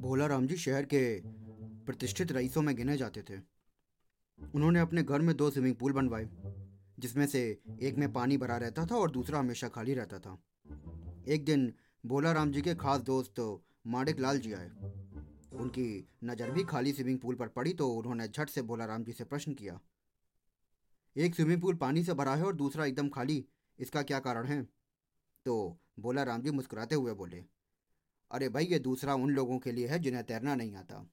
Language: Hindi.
राम जी शहर के प्रतिष्ठित रईसों में गिने जाते थे। उन्होंने अपने घर में दो स्विमिंग पूल बनवाए, जिसमें से एक में पानी भरा रहता था और दूसरा हमेशा खाली रहता था। एक दिन भोला राम जी के खास दोस्त माणिक लाल जी आए। उनकी नज़र भी खाली स्विमिंग पूल पर पड़ी तो उन्होंने झट से भोला राम जी से प्रश्न किया, एक स्विमिंग पूल पानी से भरा है और दूसरा एकदम खाली, इसका क्या कारण है? तो भोला राम जी मुस्कुराते हुए बोले अरे भाई ये दूसरा उन लोगों के लिए है जिन्हें तैरना नहीं आता।